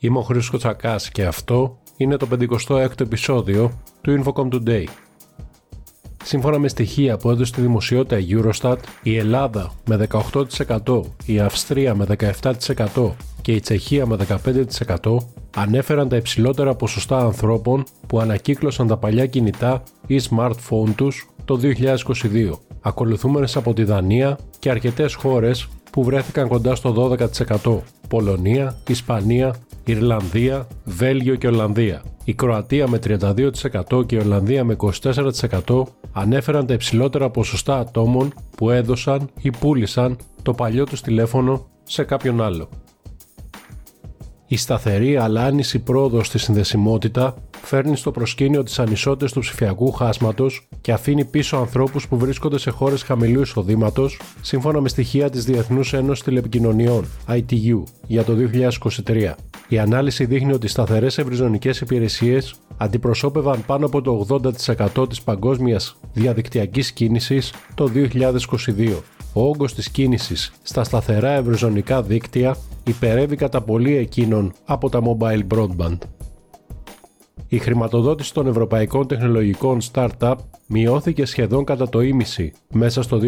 Είμαι ο Χρήσκο Τσακάς και αυτό είναι το 56ο επεισόδιο του Infocom Today. Σύμφωνα με στοιχεία που έδωσε τη δημοσιότητα Eurostat, η Ελλάδα με 18%, η Αυστρία με 17% και η Τσεχία με 15% ανέφεραν τα υψηλότερα ποσοστά ανθρώπων που ανακύκλωσαν τα παλιά κινητά ή smartphone τους το 2022, ακολουθούμενες από τη Δανία και αρκετές χώρες που βρέθηκαν κοντά στο 12%. Πολωνία, Ισπανία, Ιρλανδία, Βέλγιο και Ολλανδία. Η Κροατία με 32% και η Ολλανδία με 24% ανέφεραν τα υψηλότερα ποσοστά ατόμων που έδωσαν ή πούλησαν το παλιό τους τηλέφωνο σε κάποιον άλλο. Η σταθερή αλλά άνηση πρόοδος στη συνδεσιμότητα φέρνει στο προσκήνιο τις ανισότητες του ψηφιακού χάσματος και αφήνει πίσω ανθρώπους που βρίσκονται σε χώρες χαμηλού εισοδήματος, σύμφωνα με στοιχεία της Διεθνούς Ένωσης Τηλεπικοινωνιών, ITU, για το 2023. Η ανάλυση δείχνει ότι οι σταθερές ευρυζωνικές υπηρεσίες αντιπροσώπευαν πάνω από το 80% της παγκόσμιας διαδικτυακής κίνησης το 2022. Ο όγκος της κίνησης στα σταθερά ευρυζωνικά δίκτυα υπερεύει κατά πολύ εκείνων από τα mobile broadband. Η χρηματοδότηση των ευρωπαϊκών τεχνολογικών startup μειώθηκε σχεδόν κατά το ίμιση μέσα στο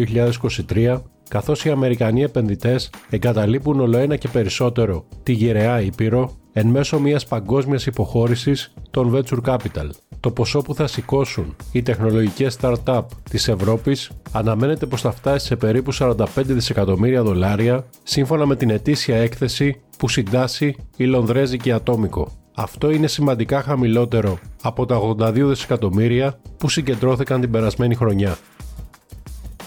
2023, καθώς οι Αμερικανοί επενδυτές εγκαταλείπουν ολοένα και περισσότερο τη γυραιά Ήπειρο εν μέσω μιας παγκόσμιας υποχώρησης των venture capital. Το ποσό που θα σηκώσουν οι τεχνολογικές startup της Ευρώπης αναμένεται πως θα φτάσει σε περίπου 45 δισεκατομμύρια δολάρια σύμφωνα με την ετήσια έκθεση που συντάσσει η Λονδρέζικη Ατόμικο. Αυτό είναι σημαντικά χαμηλότερο από τα 82 δισεκατομμύρια που συγκεντρώθηκαν την περασμένη χρονιά.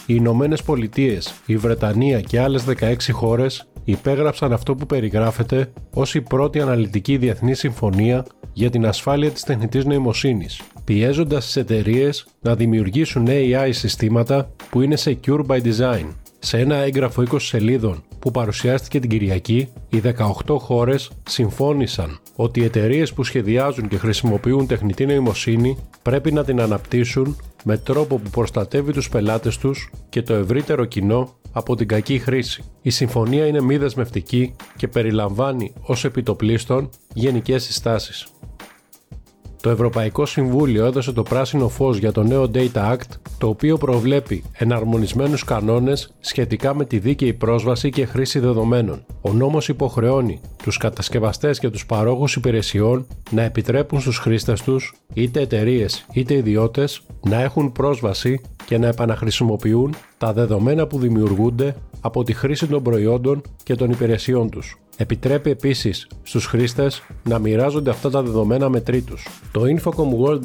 Οι Ηνωμένες Πολιτείες, η Βρετανία και άλλες 16 χώρες υπέγραψαν αυτό που περιγράφεται ως η πρώτη αναλυτική διεθνή συμφωνία για την ασφάλεια της τεχνητής νοημοσύνης, πιέζοντας τις εταιρείες να δημιουργήσουν AI συστήματα που είναι secure by design. Σε ένα έγγραφο 20 σελίδων που παρουσιάστηκε την Κυριακή, οι 18 χώρες συμφώνησαν ότι οι εταιρείες που σχεδιάζουν και χρησιμοποιούν τεχνητή νοημοσύνη πρέπει να την αναπτύσσουν με τρόπο που προστατεύει τους πελάτες τους και το ευρύτερο κοινό από την κακή χρήση. Η συμφωνία είναι μη δεσμευτική και περιλαμβάνει ως επιτοπλίστων γενικές συστάσεις. Το Ευρωπαϊκό Συμβούλιο έδωσε το πράσινο φως για το νέο Data Act, το οποίο προβλέπει εναρμονισμένους κανόνες σχετικά με τη δίκαιη πρόσβαση και χρήση δεδομένων. Ο νόμος υποχρεώνει τους κατασκευαστές και τους παρόχους υπηρεσιών να επιτρέπουν στους χρήστες τους, είτε εταιρείες είτε ιδιώτες, να έχουν πρόσβαση και να επαναχρησιμοποιούν τα δεδομένα που δημιουργούνται από τη χρήση των προϊόντων και των υπηρεσιών τους. Επιτρέπει επίσης στους χρήστες να μοιράζονται αυτά τα δεδομένα με τρίτους. Το Infocom World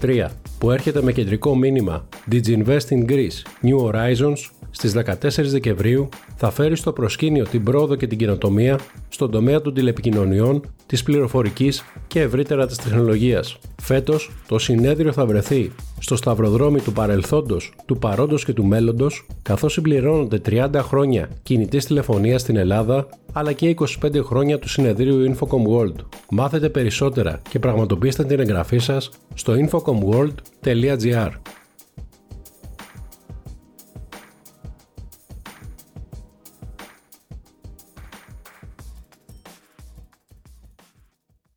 2023 που έρχεται με κεντρικό μήνυμα Diginvest in Greece New Horizons στις 14 Δεκεμβρίου θα φέρει στο προσκήνιο την πρόοδο και την κοινοτομία στον τομέα των τηλεπικοινωνιών, της πληροφορικής και ευρύτερα της τεχνολογίας. Φέτος, το συνέδριο θα βρεθεί στο σταυροδρόμι του παρελθόντος, του παρόντος και του μέλλοντος, καθώς συμπληρώνονται 30 χρόνια κινητής τηλεφωνίας στην Ελλάδα, αλλά και 25 χρόνια του συνεδρίου Infocom World. Μάθετε περισσότερα και πραγματοποιήστε την εγγραφή σας στο infocomworld.gr.